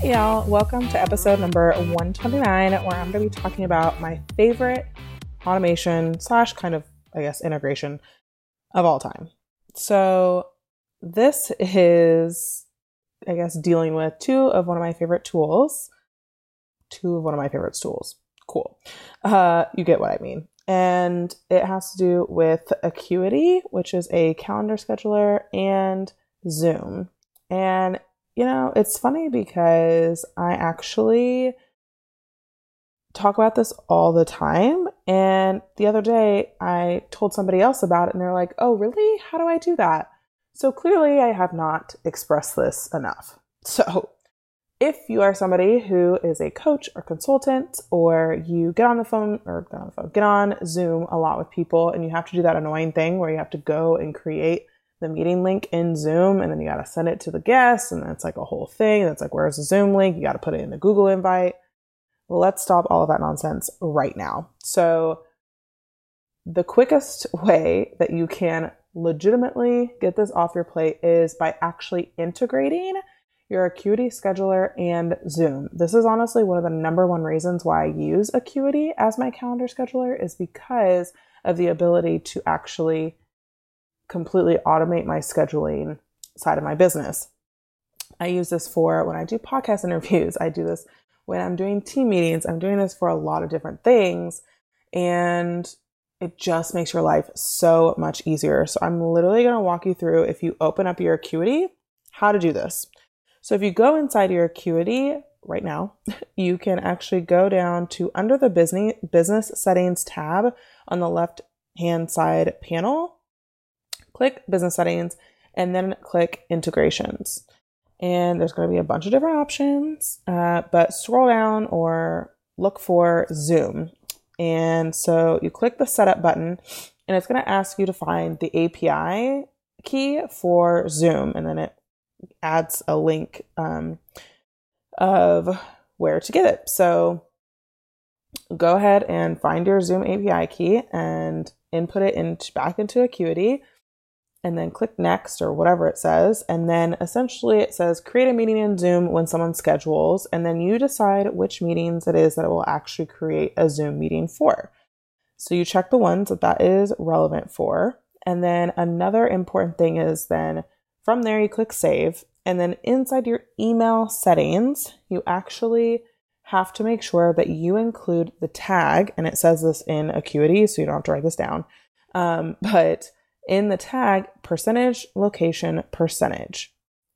Hey y'all, welcome to episode number 129, where I'm going to be talking about my favorite automation slash kind of, I guess, integration of all time. So, this is, I guess, dealing with two of one of my favorite tools. Two of one of my favorite tools. Cool. Uh, you get what I mean. And it has to do with Acuity, which is a calendar scheduler, and Zoom. And you know, it's funny because I actually talk about this all the time. And the other day, I told somebody else about it, and they're like, oh, really? How do I do that? So clearly, I have not expressed this enough. So, if you are somebody who is a coach or consultant, or you get on the phone or get on the phone, get on Zoom a lot with people, and you have to do that annoying thing where you have to go and create the meeting link in Zoom and then you got to send it to the guests and that's like a whole thing. That's like, where's the Zoom link? You got to put it in the Google invite. Let's stop all of that nonsense right now. So, the quickest way that you can legitimately get this off your plate is by actually integrating your Acuity scheduler and Zoom. This is honestly one of the number one reasons why I use Acuity as my calendar scheduler is because of the ability to actually completely automate my scheduling side of my business. I use this for when I do podcast interviews. I do this when I'm doing team meetings. I'm doing this for a lot of different things. And it just makes your life so much easier. So I'm literally going to walk you through if you open up your Acuity, how to do this. So if you go inside your Acuity right now, you can actually go down to under the business business settings tab on the left hand side panel click business settings, and then click integrations. And there's going to be a bunch of different options, uh, but scroll down or look for Zoom. And so you click the setup button, and it's going to ask you to find the API key for Zoom, and then it adds a link um, of where to get it. So go ahead and find your Zoom API key and input it into, back into Acuity and then click next or whatever it says. And then essentially it says create a meeting in Zoom when someone schedules. And then you decide which meetings it is that it will actually create a Zoom meeting for. So you check the ones that that is relevant for. And then another important thing is then from there you click save. And then inside your email settings, you actually have to make sure that you include the tag. And it says this in Acuity, so you don't have to write this down. Um, but in the tag percentage location percentage.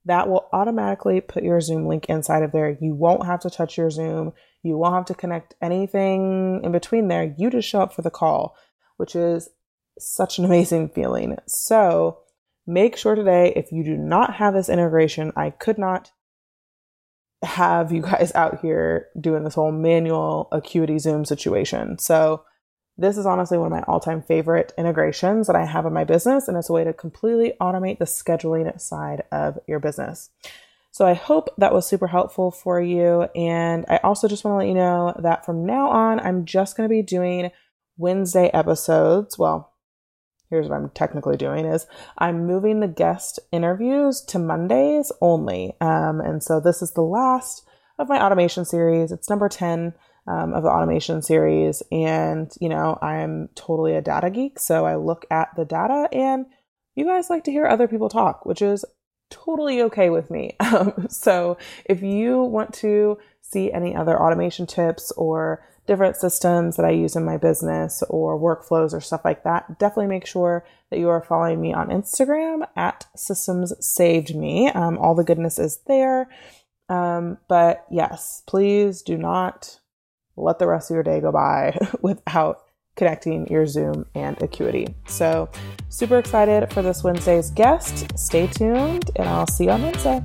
That will automatically put your Zoom link inside of there. You won't have to touch your Zoom. You won't have to connect anything in between there. You just show up for the call, which is such an amazing feeling. So make sure today, if you do not have this integration, I could not have you guys out here doing this whole manual acuity Zoom situation. So this is honestly one of my all time favorite integrations that I have in my business, and it's a way to completely automate the scheduling side of your business. So I hope that was super helpful for you. And I also just want to let you know that from now on, I'm just going to be doing Wednesday episodes. Well, here's what I'm technically doing is I'm moving the guest interviews to Mondays only. Um, and so this is the last of my automation series. It's number 10 um, of the automation series. And, you know, I'm totally a data geek. So I look at the data and you guys like to hear other people talk, which is totally okay with me. Um, so if you want to see any other automation tips or different systems that I use in my business or workflows or stuff like that, definitely make sure that you are following me on Instagram at Systems Saved Me. Um, all the goodness is there. Um, but yes, please do not let the rest of your day go by without connecting your Zoom and Acuity. So, super excited for this Wednesday's guest. Stay tuned, and I'll see you on Wednesday.